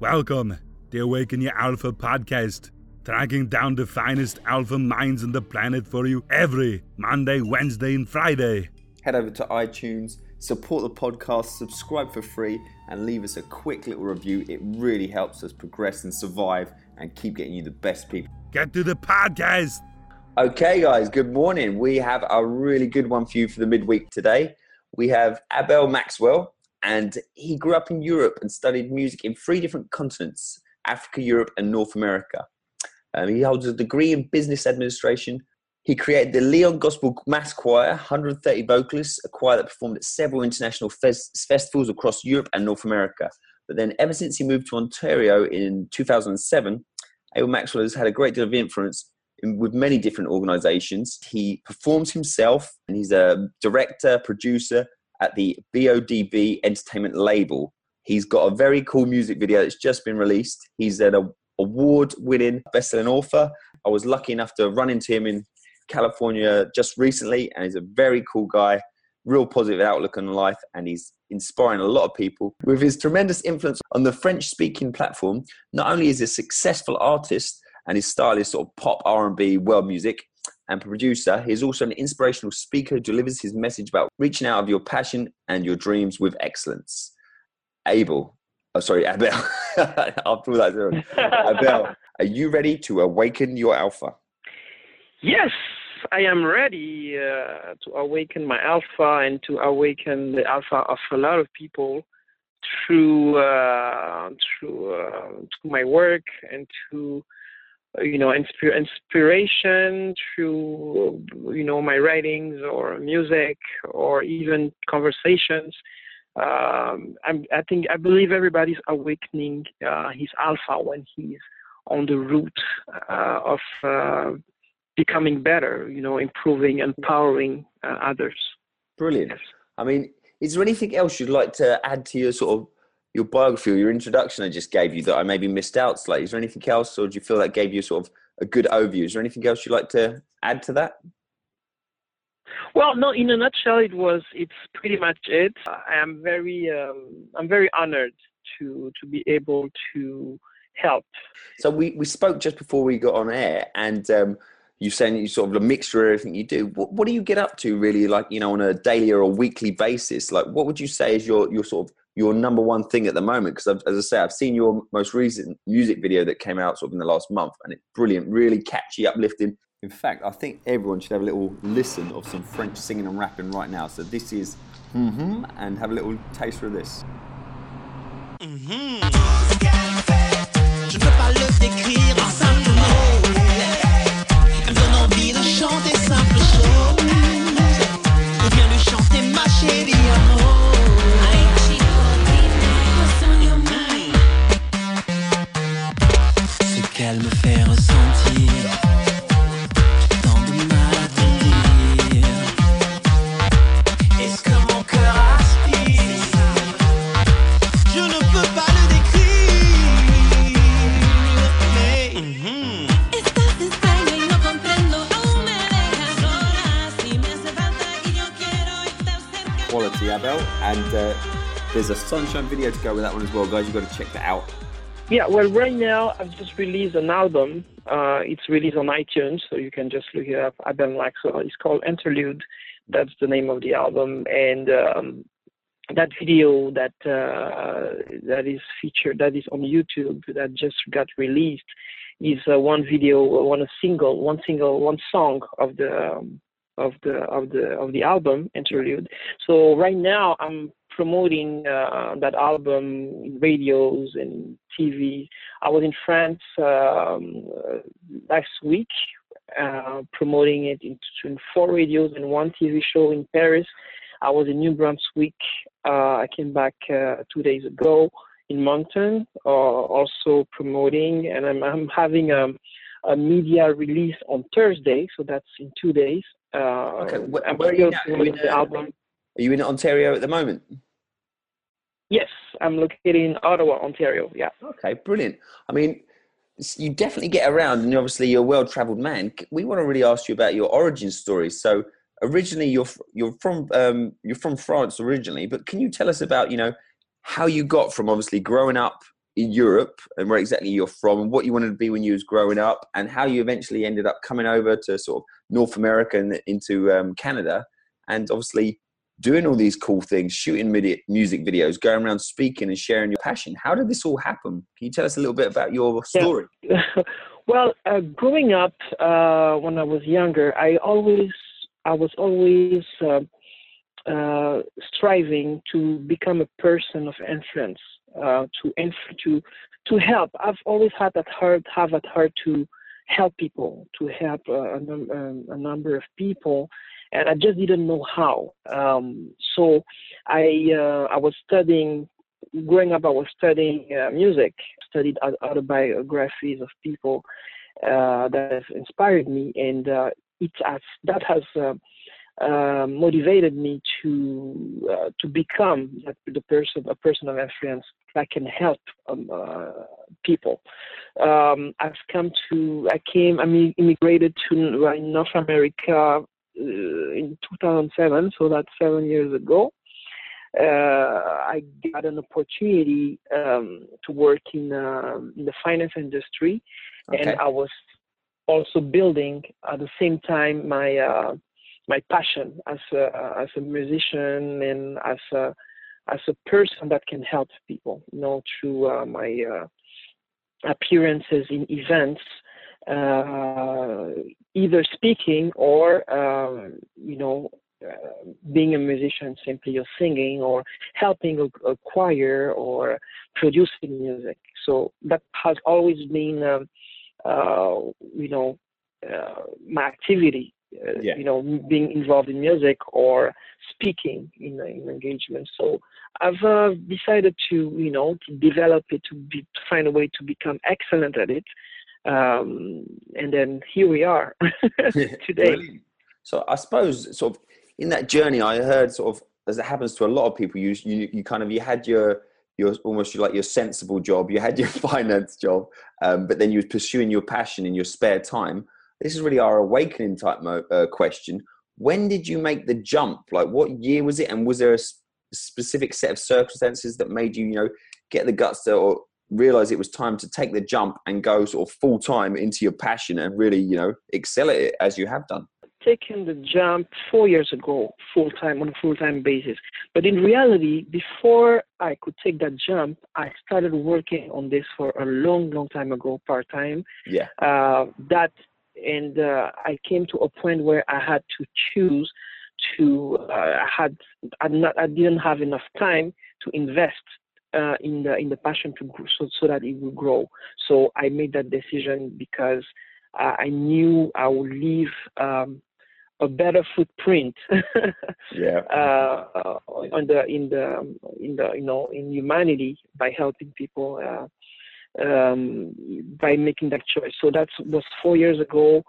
Welcome, to the Awaken Your Alpha podcast, tracking down the finest alpha minds on the planet for you every Monday, Wednesday, and Friday. Head over to iTunes, support the podcast, subscribe for free, and leave us a quick little review. It really helps us progress and survive and keep getting you the best people. Get to the podcast. Okay, guys, good morning. We have a really good one for you for the midweek today. We have Abel Maxwell, and he grew up in Europe and studied music in three different continents Africa, Europe, and North America. Um, he holds a degree in business administration. He created the Lyon Gospel Mass Choir, 130 vocalists, a choir that performed at several international fes- festivals across Europe and North America. But then, ever since he moved to Ontario in 2007, Abel Maxwell has had a great deal of influence in, with many different organizations. He performs himself, and he's a director, producer at the BODB Entertainment label. He's got a very cool music video that's just been released. He's an award winning best-selling author. I was lucky enough to run into him in California just recently, and he's a very cool guy, real positive outlook on life, and he's inspiring a lot of people. With his tremendous influence on the French-speaking platform, not only is he a successful artist and his style is sort of pop R&B world music and producer, he's also an inspirational speaker who delivers his message about reaching out of your passion and your dreams with excellence. Abel, oh sorry, Abel. Pull that. Abel, are you ready to awaken your alpha? Yes, I am ready uh, to awaken my alpha and to awaken the alpha of a lot of people through uh, through uh, through my work and to you know inspir- inspiration through you know my writings or music or even conversations. Um, i think I believe everybody's awakening uh, his alpha when he's on the route uh, of uh, becoming better, you know, improving, empowering uh, others. Brilliant. I mean, is there anything else you'd like to add to your sort of your biography or your introduction I just gave you that I maybe missed out slightly? Is there anything else, or do you feel that gave you sort of a good overview? Is there anything else you'd like to add to that? Well, no. In a nutshell, it was. It's pretty much it. I am very. Um, I'm very honored to to be able to help. So we we spoke just before we got on air, and um, you saying you sort of a mixture of everything you do. What, what do you get up to really, like you know, on a daily or a weekly basis? Like, what would you say is your your sort of your number one thing at the moment? Because as I say, I've seen your most recent music video that came out sort of in the last month, and it's brilliant, really catchy, uplifting. In fact, I think everyone should have a little listen of some French singing and rapping right now. So this is mm-hmm, and have a little taster of this. Mm-hmm. And uh, there's a sunshine video to go with that one as well, guys. You've got to check that out. Yeah, well, right now I've just released an album. Uh, it's released on iTunes, so you can just look it up. Abel Maxwell. It's called Interlude. That's the name of the album, and um, that video that uh, that is featured, that is on YouTube, that just got released, is uh, one video, one single, one single, one song of the um, of the of the of the album interlude. So right now I'm promoting uh, that album in radios and TV. I was in France um, last week uh, promoting it in, in, four radios and one TV show in Paris. I was in New Brunswick. Uh, I came back uh, two days ago in Moncton, uh, also promoting, and I'm, I'm having a, a media release on Thursday, so that's in two days. Uh, okay, where, where are you? Are you, in, album. are you in Ontario at the moment? Yes, I'm located in Ottawa, Ontario. Yeah. Okay, brilliant. I mean, you definitely get around, and obviously you're a well-traveled man. We want to really ask you about your origin story. So, originally, you're you're from um, you're from France originally, but can you tell us about you know how you got from obviously growing up in Europe and where exactly you're from and what you wanted to be when you was growing up and how you eventually ended up coming over to sort of North America and into um, Canada and obviously doing all these cool things, shooting music videos, going around speaking and sharing your passion. How did this all happen? Can you tell us a little bit about your story? Yeah. well, uh, growing up uh, when I was younger, I always, I was always uh, uh striving to become a person of influence, uh, to to to help. I've always had that heart, have that heart to help people, to help uh, a, um, a number of people and I just didn't know how. Um, so I uh, I was studying. Growing up, I was studying uh, music, studied autobiographies of people that have inspired me, and it has that has uh, uh, motivated me to to become the person, a person of influence that can help um, people. Um, I've come to, I came, I mean, immigrated to North America uh, in 2007, so that's seven years ago. Uh, I got an opportunity um, to work in, um, in, the finance industry, okay. and I was also building at the same time my uh, my passion as a as a musician and as a as a person that can help people, you know, through uh, my uh, appearances in events uh, either speaking or um, you know uh, being a musician simply or singing or helping a, a, choir or producing music. So that has always been um, uh, you know uh, my activity yeah. you know being involved in music or speaking in, in engagement so i've uh, decided to you know to develop it to, be, to find a way to become excellent at it um, and then here we are today. So I suppose sort of in that journey, I heard sort of as it happens to a lot of people, you you, you kind of you had your your almost like your sensible job, you had your finance job, um, but then you were pursuing your passion in your spare time. This is really our awakening type mo- uh, question. When did you make the jump? Like, what year was it, and was there a specific set of circumstances that made you, you know, get the guts to or realize it was time to take the jump and go sort of full time into your passion and really, you know, excel at it as you have done? Taking the jump four years ago, full time on a full time basis. But in reality, before I could take that jump, I started working on this for a long, long time ago, part time. Yeah. Uh, that and uh, I came to a point where I had to choose to uh, I had I, not, I didn't have enough time to invest uh, in the in the passion to grow, so so that it would grow. So I made that decision because uh, I knew I would leave um, a better footprint. yeah. Uh, on the in the in the you know in humanity by helping people uh, um, by making that choice. So that was four years ago,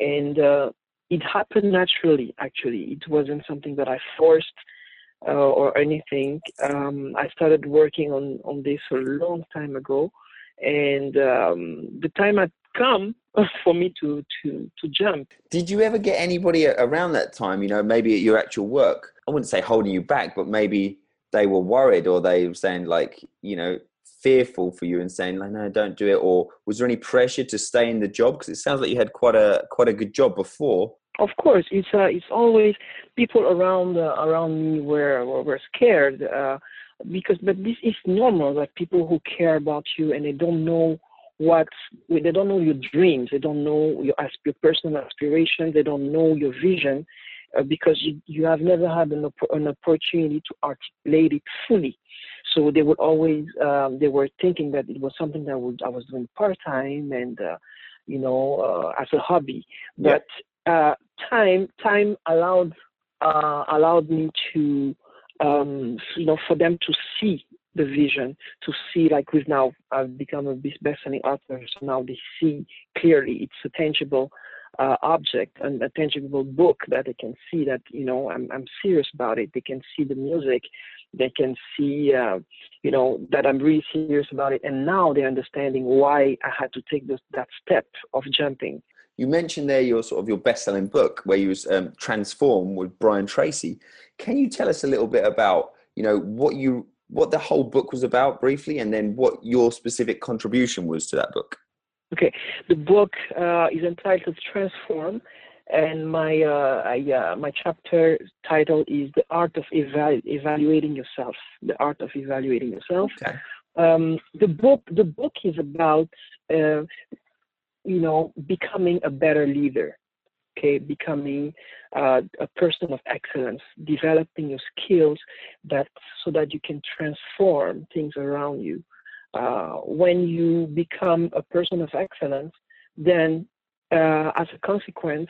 and uh, it happened naturally. Actually, it wasn't something that I forced uh, or anything. Um, I started working on, on this a long time ago, and um, the time had come for me to, to, to jump. Did you ever get anybody around that time, you know, maybe at your actual work? I wouldn't say holding you back, but maybe they were worried or they were saying, like, you know, fearful for you and saying like no don't do it or was there any pressure to stay in the job because it sounds like you had quite a quite a good job before of course, it's uh, it's always people around uh, around me were were scared uh, because, but this is normal. Like people who care about you and they don't know what they don't know your dreams, they don't know your, your personal aspirations, they don't know your vision uh, because you, you have never had an, an opportunity to articulate it fully. So they would always um, they were thinking that it was something that would, I was doing part time and uh, you know uh, as a hobby, but uh, time time allowed uh, allowed me to um, you know for them to see the vision to see like we've now I've become a best-selling author so now they see clearly it's a tangible uh, object an, a tangible book that they can see that you know I'm I'm serious about it they can see the music they can see uh, you know that I'm really serious about it and now they're understanding why I had to take this that step of jumping you mentioned there your sort of your best-selling book where you was um, transform with Brian Tracy. Can you tell us a little bit about you know what you what the whole book was about briefly, and then what your specific contribution was to that book? Okay, the book uh, is entitled Transform, and my uh, I, uh, my chapter title is the art of evalu- evaluating yourself. The art of evaluating yourself. Okay. Um, the book the book is about uh, you know becoming a better leader. Okay, becoming uh, a person of excellence, developing your skills that so that you can transform things around you. Uh, when you become a person of excellence, then uh, as a consequence,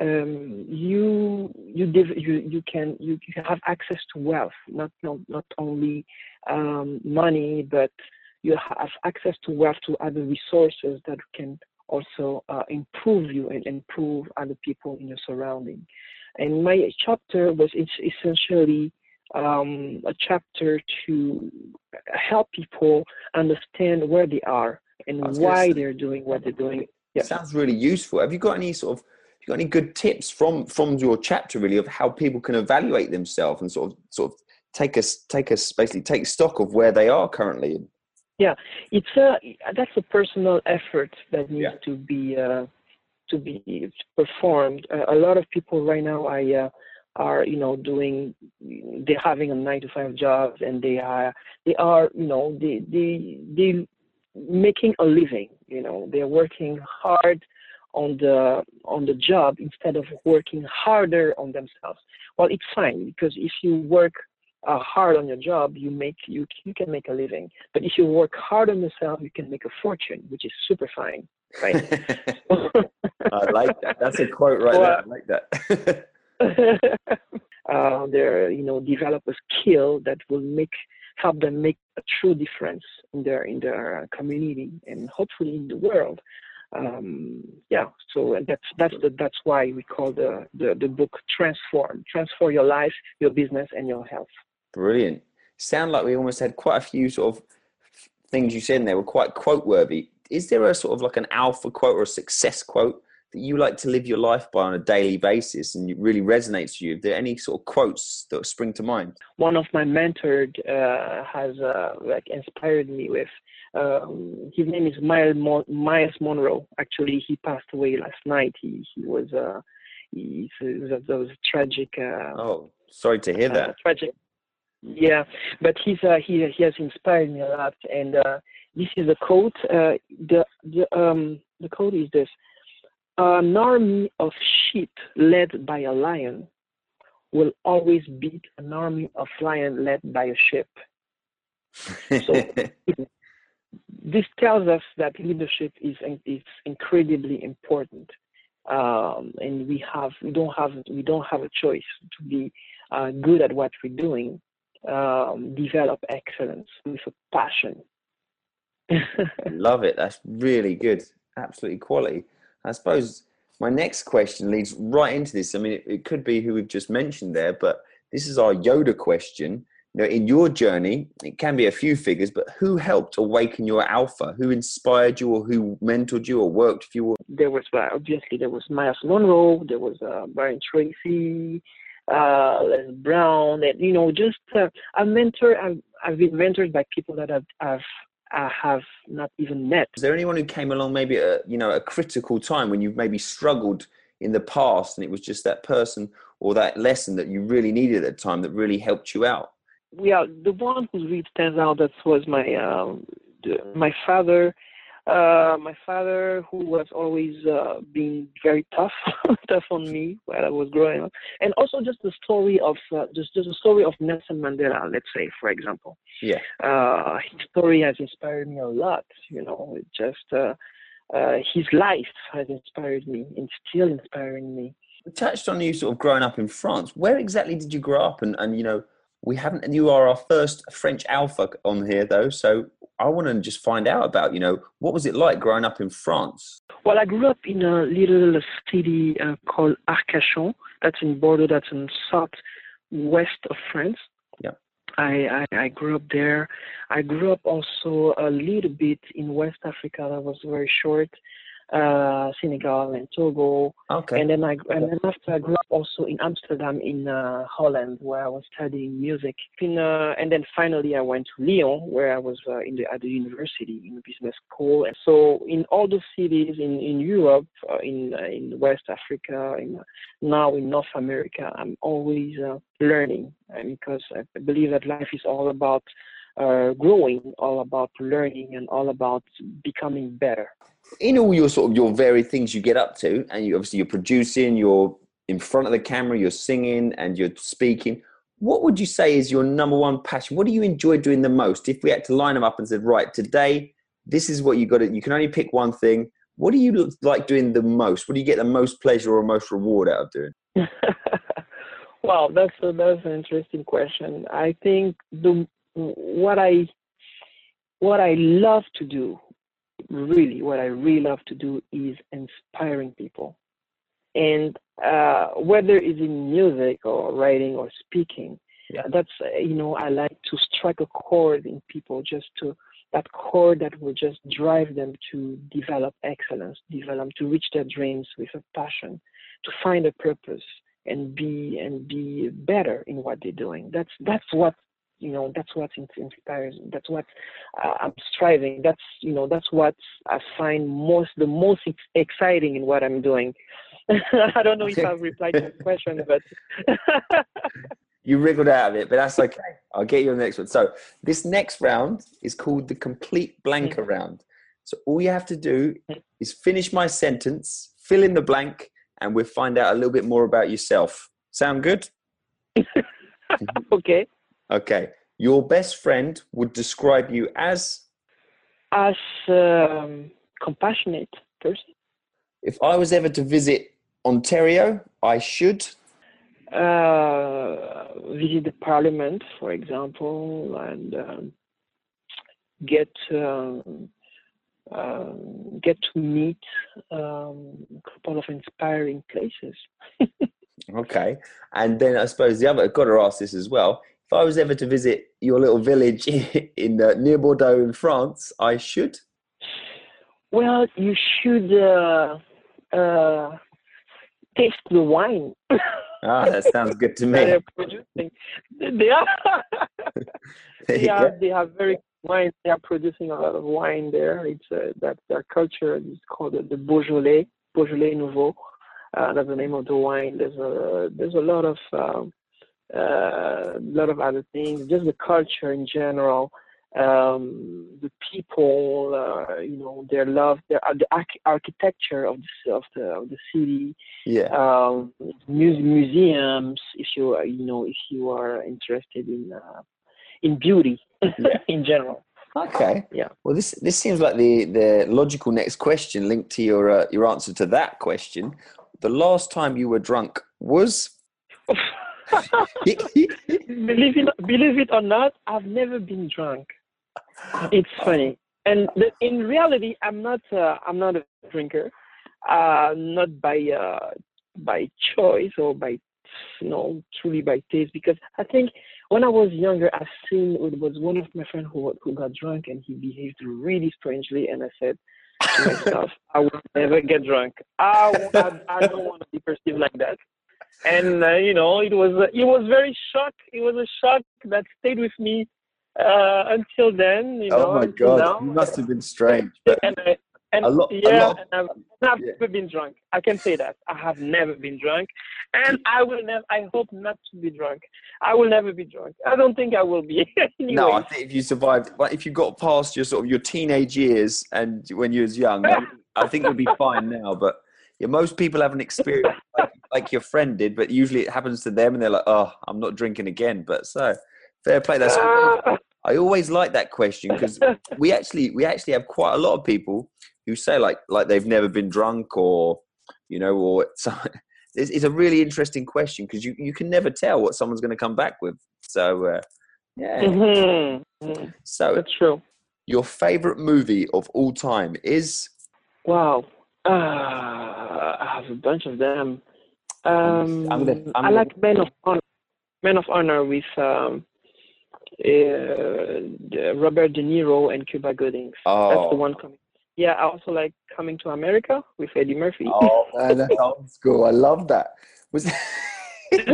um, you you, div- you you can you, you have access to wealth, not not, not only um, money, but you have access to wealth to other resources that can also uh, improve you and improve other people in your surrounding. And my chapter was essentially um, a chapter to help people understand where they are and why they're doing what they're doing. Yeah. Sounds really useful. Have you got any sort of you got any good tips from from your chapter really of how people can evaluate themselves and sort of sort of take us take us basically take stock of where they are currently? Yeah, it's a that's a personal effort that needs yeah. to be uh, to be performed. Uh, a lot of people right now, I uh, are you know doing they're having a nine to five job and they are they are you know they they they making a living you know they're working hard on the on the job instead of working harder on themselves. Well it's fine because if you work uh, hard on your job you make you you can make a living. But if you work hard on yourself you can make a fortune which is super fine right? I like that. That's a quote right well, there i like that uh, they're you know develop a skill that will make help them make a true difference in their in their community and hopefully in the world. Um, yeah, so that's that's the, that's why we call the, the the book transform transform your life, your business, and your health. Brilliant. Sound like we almost had quite a few sort of things you said in there were quite quote worthy. Is there a sort of like an alpha quote or a success quote that you like to live your life by on a daily basis and it really resonates to you? Are there any sort of quotes that spring to mind? One of my mentors uh, has uh, like inspired me with. Um, his name is Myles, Mon- Myles Munroe. Actually, he passed away last night. He he was uh, he, that was tragic. Uh, oh, sorry to hear that. Uh, tragic. Yeah, but he's uh, he he has inspired me a lot. And uh, this is a quote. Uh, the the um the quote is this: an army of sheep led by a lion will always beat an army of lion led by a sheep. So this tells us that leadership is is incredibly important, um, and we have we don't have we don't have a choice to be uh, good at what we're doing. Um, develop excellence with a passion. Love it. That's really good. Absolutely quality. I suppose my next question leads right into this. I mean, it, it, could be who we've just mentioned there, but this is our Yoda question. You know, in your journey, it can be a few figures, but who helped awaken your alpha? Who inspired you, or who mentored you, or worked for you? There was uh, obviously there was Myles Munroe, there was uh, Brian Tracy, uh, Les Brown, and you know, just uh, a mentor. I've, I've been mentored by people that I've, I've I have not even met. Is there anyone who came along maybe at you know a critical time when you've maybe struggled in the past and it was just that person or that lesson that you really needed at the time that really helped you out? Yeah, the one who really stands out that was my um, my father uh, my father, who was always uh, being very tough, tough on me while I was growing up, and also just the story of uh, just just the story of Nelson Mandela, let's say, for example. Yeah. Uh, his story has inspired me a lot. You know, it just uh, uh, his life has inspired me and still inspiring me. We touched on you sort of growing up in France. Where exactly did you grow up? And and you know, we haven't. And you are our first French alpha on here, though. So I want to just find out about, you know, what was it like growing up in France? Well, I grew up in a little city uh, called Arcachon. That's in Bordeaux. That's in southwest of France. Yeah. I, I, I grew up there. I grew up also a little bit in West Africa. That was very short. Uh, Senegal and Togo. Okay. And then I and then after I grew up also in Amsterdam in uh, Holland where I was studying music. In, uh, and then finally I went to Lyon where I was uh, in the at the university in business school. And so in all those cities in in Europe, uh, in uh, in West Africa, in now in North America, I'm always uh, learning because I believe that life is all about uh, growing, all about learning, and all about becoming better. In all your sort of your varied things you get up to, and you obviously you're producing, you're in front of the camera, you're singing, and you're speaking. What would you say is your number one passion? What do you enjoy doing the most? If we had to line them up and said, right, today, this is what you got to, you can only pick one thing. What do you like doing the most? What do you get the most pleasure or most reward out of doing? well, that's a, that's an interesting question. I think the what I what I love to do, really, what I really love to do is inspiring people, and uh, whether it's in music or writing or speaking, yeah. that's you know I like to strike a chord in people, just to that chord that will just drive them to develop excellence, develop to reach their dreams with a passion, to find a purpose and be and be better in what they're doing. That's that's what you know that's what inspires that's what uh, i'm striving. That's you know that's what i find most the most exciting in what i'm doing. I don't know if i've replied to the question but you wriggled out of it but that's okay. i'll get you on the next one. So this next round is called the complete blanker mm-hmm. round. So all you have to do mm-hmm. is finish my sentence fill in the blank and we'll find out a little bit more about yourself. Sound good? Okay Okay. Your best friend would describe you as? As um, compassionate person. If I was ever to visit Ontario, I should? Uh, visit the parliament, for example, and um, get um, uh, get to meet um, a couple of inspiring places. okay, and then I suppose the other I've got to ask this as well if I was ever to visit your little village in uh, near Bordeaux in France, I should. Well, you should uh, uh, taste the wine. ah, that sounds good to me. They're producing. They are. they, are they have very wine. They are producing a lot of wine there. It's uh, that their culture is called the Beaujolais, Beaujolais Nouveau. Uh, that's the name of the wine. There's a there's a lot of um, a lot of other things, just the culture in general, um, the people, uh, you know, their love, their uh, the arch- architecture of the of the of the city, yeah, um, muse- museums. If you uh, you know if you are interested in uh, in beauty yeah. in general. Okay. Yeah. Well, this this seems like the the logical next question linked to your uh, your answer to that question. The last time you were drunk was. believe it, believe it or not, I've never been drunk. It's funny, and the, in reality, I'm not. Uh, I'm not a drinker. Uh, not by uh, by choice or by you know truly by taste. Because I think when I was younger, I seen it was one of my friends who who got drunk and he behaved really strangely, and I said myself, I will never get drunk. I, I, I don't want to be perceived like that and uh, you know it was it was very shock it was a shock that stayed with me uh, until then you know oh my god now. you must have been strange and, I, and a lot, yeah, a lot. and I've, I've yeah. never been drunk. I can say that I have never been drunk, and I will never. I hope not to be drunk. I will never be drunk. I don't think I will be. anyway. No, I think if you survived, if you got past your sort of your teenage years and when you was young, I think you'll be fine now. But most people have an experience like, like, your friend did, but usually it happens to them and they're like, oh, I'm not drinking again. But so fair play. That's I always like that question because we actually we actually have quite a lot of people who say like like they've never been drunk or you know or it's, it's a really interesting question because you you can never tell what someone's going to come back with. So uh, yeah. Mm-hmm. So it's true. Your favorite movie of all time is? Wow. Uh, I have a bunch of them. Um, I'm gonna, I'm i like Men of Honor. Men of Honor with um, uh, Robert De Niro and Cuba Gooding. Oh. That's the one coming. yeah, I also like Coming to America with Eddie Murphy. Oh man, that's old school. I love that. Was, was,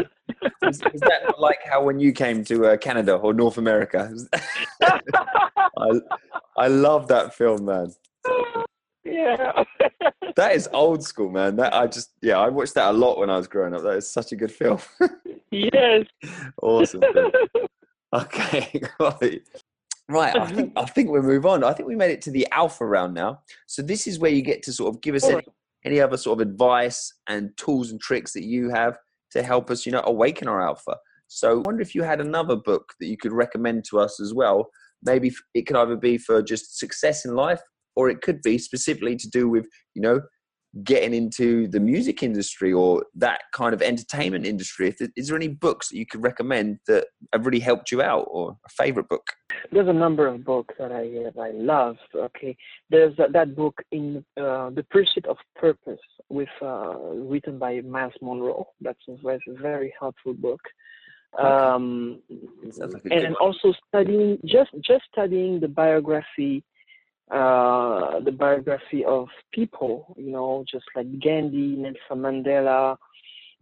was that like how when you came to uh, Canada or North America? I I love that film, man. yeah. That is old school, man. That I just yeah, I watched that a lot when I was growing up. That is such a good film. yes. awesome. Film. Okay, right. Right, I think I think we'll move on. I think we made it to the alpha round now. So this is where you get to sort of give us any, any other sort of advice and tools and tricks that you have to help us, you know, awaken our alpha. So I wonder if you had another book that you could recommend to us as well. Maybe it could either be for just success in life, or it could be specifically to do with, you know, getting into the music industry or that kind of entertainment industry. Is there any books that you could recommend that have really helped you out, or a favorite book? There's a number of books that I that I love. Okay, there's that, that book in uh, The Pursuit of Purpose, with uh, written by Myles Munroe That's a very, very helpful book. Okay. Um, like and also studying just just studying the biography uh, the biography of people, you know, just like Gandhi, Nelson Mandela,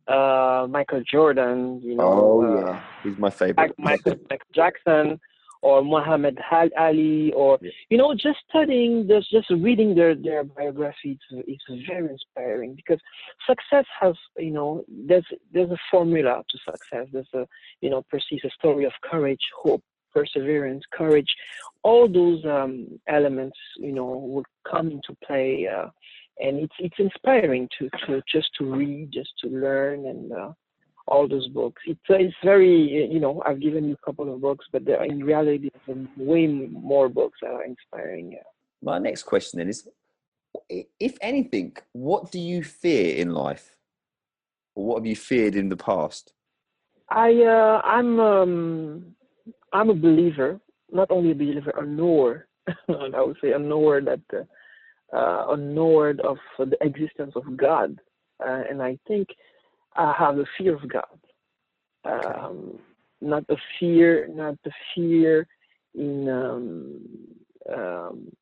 uh, Michael Jordan, you know, Oh uh, yeah, he's my favorite. Michael, Michael Jackson, or Muhammad Ali, or Yeah. you know, just studying, just just reading their their biography, it's, it's very inspiring because success has, you know, there's there's a formula to success. There's a, you know, perceives a story of courage, hope, perseverance, courage. All those um, elements, you know, will come into play, uh, and it's it's inspiring to to just to read, just to learn, and uh, all those books. It's uh, it's very, you know, I've given you a couple of books, but there, in reality, there's way more books that are inspiring. Yeah. My next question then is, if anything, what do you fear in life, or what have you feared in the past? I uh, I'm um, I'm a believer, not only a believer, a knower. I would say a knower that uh, uh, a knower of the existence of God, uh, and I think I have a fear of God. Um, not the fear, not the fear in um, um,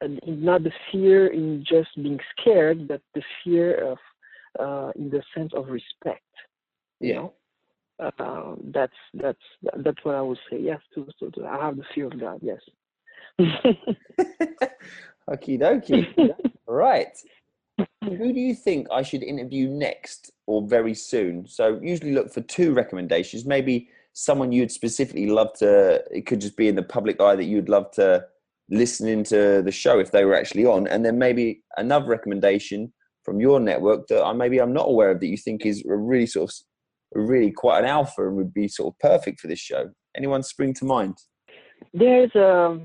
and not the fear in just being scared, but the fear of uh, in the sense of respect. You Yeah. know, uh, that's that's that's what I would say. Yes, to, to, to I have the fear of God. Yes. Okie dokie. right. Who do you think I should interview next or very soon? So usually look for two recommendations. Maybe someone you'd specifically love to. It could just be in the public eye that you'd love to listen into the show if they were actually on, and then maybe another recommendation from your network that I maybe I'm not aware of that you think is a really sort of really quite an alpha and would be sort of perfect for this show. Anyone spring to mind? There's a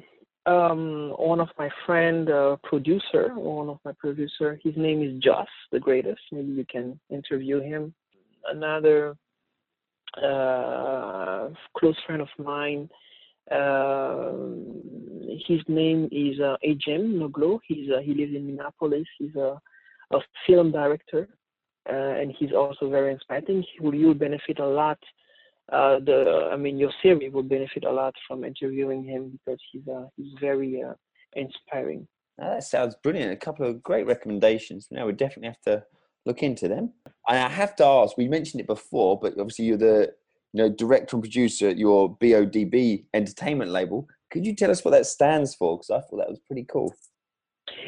um, one of my friend uh, producer, one of my producer. His name is Joss, the greatest. Maybe you can interview him. Another uh, close friend of mine. Uh, his name is uh, Ajem Noglo. He's uh, he lives in Minneapolis. He's a, a film director, uh, and he's also very inspiring. Will, you'll benefit a lot uh, the I mean your series will benefit a lot from interviewing him because he's uh, he's very uh, inspiring. Ah, that sounds brilliant. A couple of great recommendations. Now we definitely have to look into them. And I have to ask. We mentioned it before, but obviously you're the you know director and producer at your BODB Entertainment label. Could you tell us what that stands for? Because I thought that was pretty cool.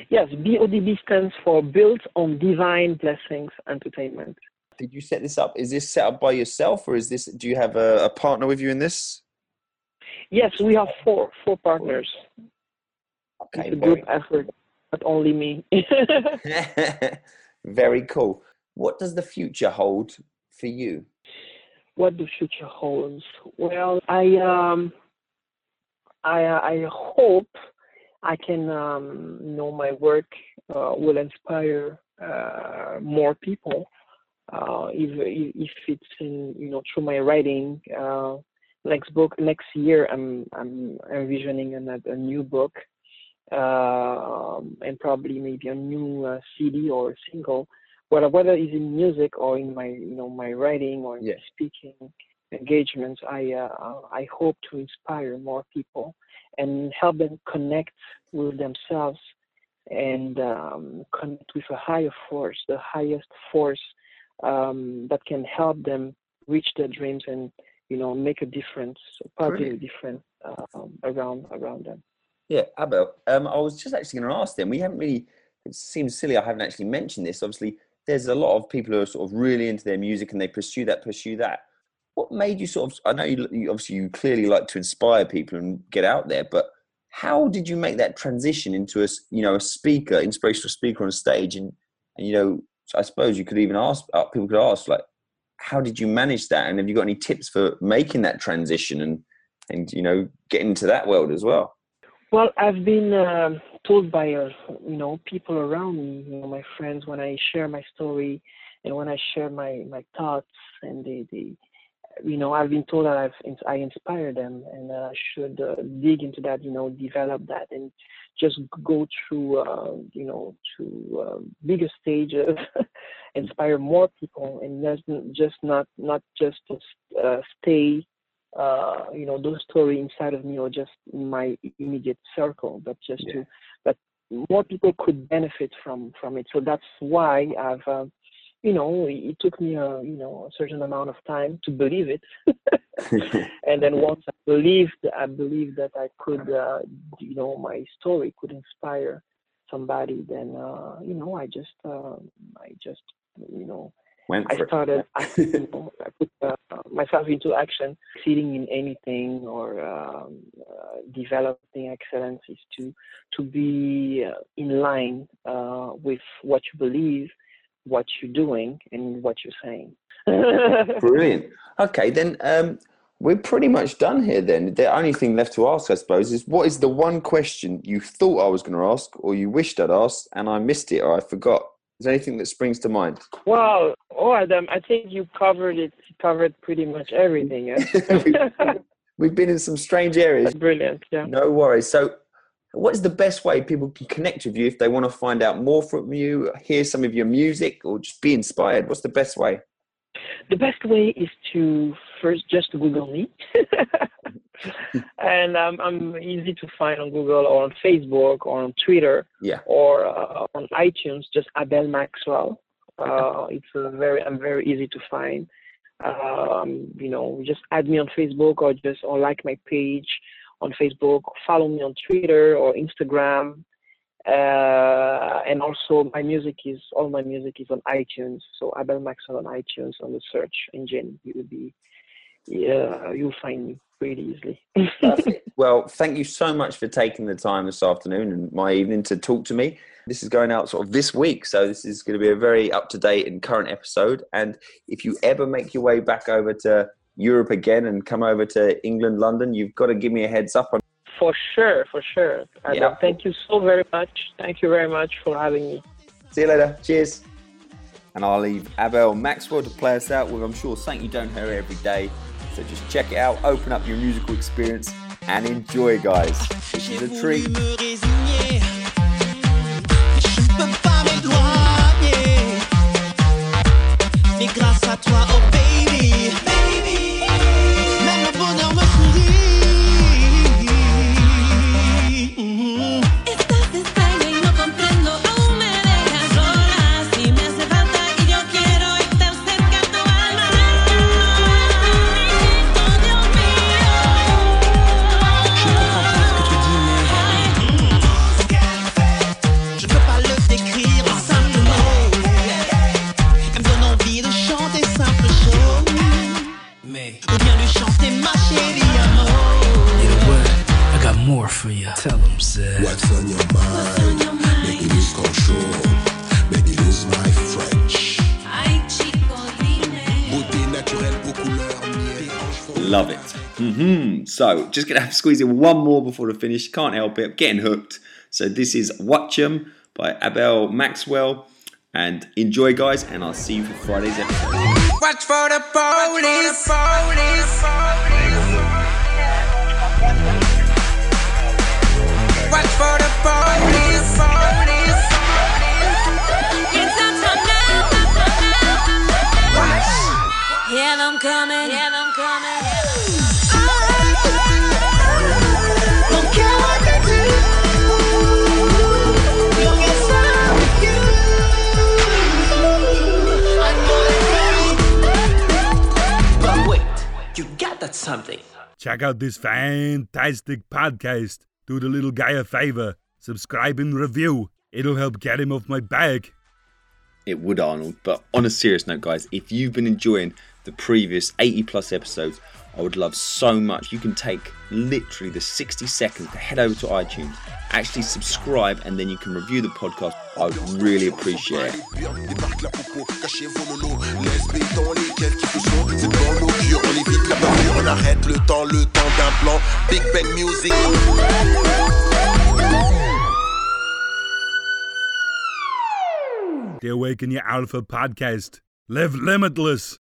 Yes, BODB stands for Built on Divine Blessings Entertainment. Did you set this up? Is this set up by yourself, or is this? Do you have a, a partner with you in this? Yes, we have four four partners. Okay, it's a group effort, not only me. very cool. What does the future hold for you? what the future holds. Well, I um, I uh, I hope I can um, know my work uh, will inspire uh, more people. Uh, if if it's in you know through my writing. Uh, next book next year, I'm I'm envisioning another a new book, uh, and probably maybe a new uh, CD or single whether whether it's in music or in my you know my writing or Yeah. speaking engagements, I uh, I hope to inspire more people and help them connect with themselves and um, connect with a higher force, the highest force um, that can help them reach their dreams and you know make a difference, a positive difference um, around around them. Yeah, Abel. Um, I was just actually going to ask them. We haven't really. It seems silly. I haven't actually mentioned this. Obviously, there's a lot of people who are sort of really into their music and they pursue that, pursue that. What made you sort of? I know you, you obviously you clearly like to inspire people and get out there, but how did you make that transition into a you know a speaker, inspirational speaker on stage? And, and you know, I suppose you could even ask uh, people could ask like, how did you manage that? And have you got any tips for making that transition and and you know getting into that world as well? Well, I've been uh, told by uh, you know people around me, you know, my friends, when I share my story and when I share my my thoughts, and they they you know I've been told that I've I inspire them and uh, I should uh, dig into that, you know, develop that and just go through uh, you know to uh, bigger stages, inspire more people, and just just not not just uh, stay uh, you know those stories inside of me or just in my immediate circle, but just yeah. to that more people could benefit from from it. So that's why I've uh, you know it took me a you know a certain amount of time to believe it, and then once I believed, I believed that I could uh, you know my story could inspire somebody. Then uh, you know I just uh, I just you know Went I started, I, you know, I put uh, myself into action. Succeeding in anything or um, uh, developing excellence is to to be uh, in line uh, with what you believe, what you're doing, and what you're saying. Brilliant. Okay, then um, we're pretty much done here. Then the only thing left to ask, I suppose, is what is the one question you thought I was going to ask, or you wished I'd asked, and I missed it or I forgot. Is there anything that springs to mind? Well, oh Adam, I think you covered it. Covered pretty much everything. Yeah? We've been in some strange areas. Brilliant. Yeah. No worries. So, what is the best way people can connect with you if they want to find out more from you, hear some of your music, or just be inspired? What's the best way? The best way is to first just Google me. and um, I'm easy to find on Google or on Facebook or on Twitter yeah. or uh, on iTunes, just Abel Maxwell. Uh, it's very, I'm very easy to find. Um, you know, just add me on Facebook or just or like my page on Facebook, follow me on Twitter or Instagram. Uh, and also my music is all my music is on iTunes. So Abel Maxwell on iTunes on the search engine, you will be yeah, you'll find me pretty easily. well, thank you so much for taking the time this afternoon and my evening to talk to me. This is going out sort of this week, so this is going to be a very up to date and current episode. And if you ever make your way back over to Europe again and come over to England, London, you've got to give me a heads up on. For sure, for sure. Yeah. Thank you so very much. Thank you very much for having me. See you later. Cheers. And I'll leave Abel Maxwell to play us out with, I'm sure, something you don't hear every day. So just check it out, open up your musical experience, and enjoy, guys. This is a treat. grâce à toi, oh So, just gonna have to squeeze in one more before the finish. Can't help it. Getting hooked. So, this is Watch'em by Abel Maxwell. And enjoy, guys, and I'll see you for Friday's episode. Watch for the police. Watch for the police. Hear them coming, hear them coming. Something. Check out this fantastic podcast. Do the little guy a favor. Subscribe and review. It'll help get him off my back. It would, Arnold. But on a serious note, guys, if you've been enjoying the previous 80 plus episodes, I would love so much. You can take literally the 60 seconds to head over to iTunes, actually subscribe, and then you can review the podcast. I would really appreciate it. The Awaken Your Alpha podcast. Live limitless.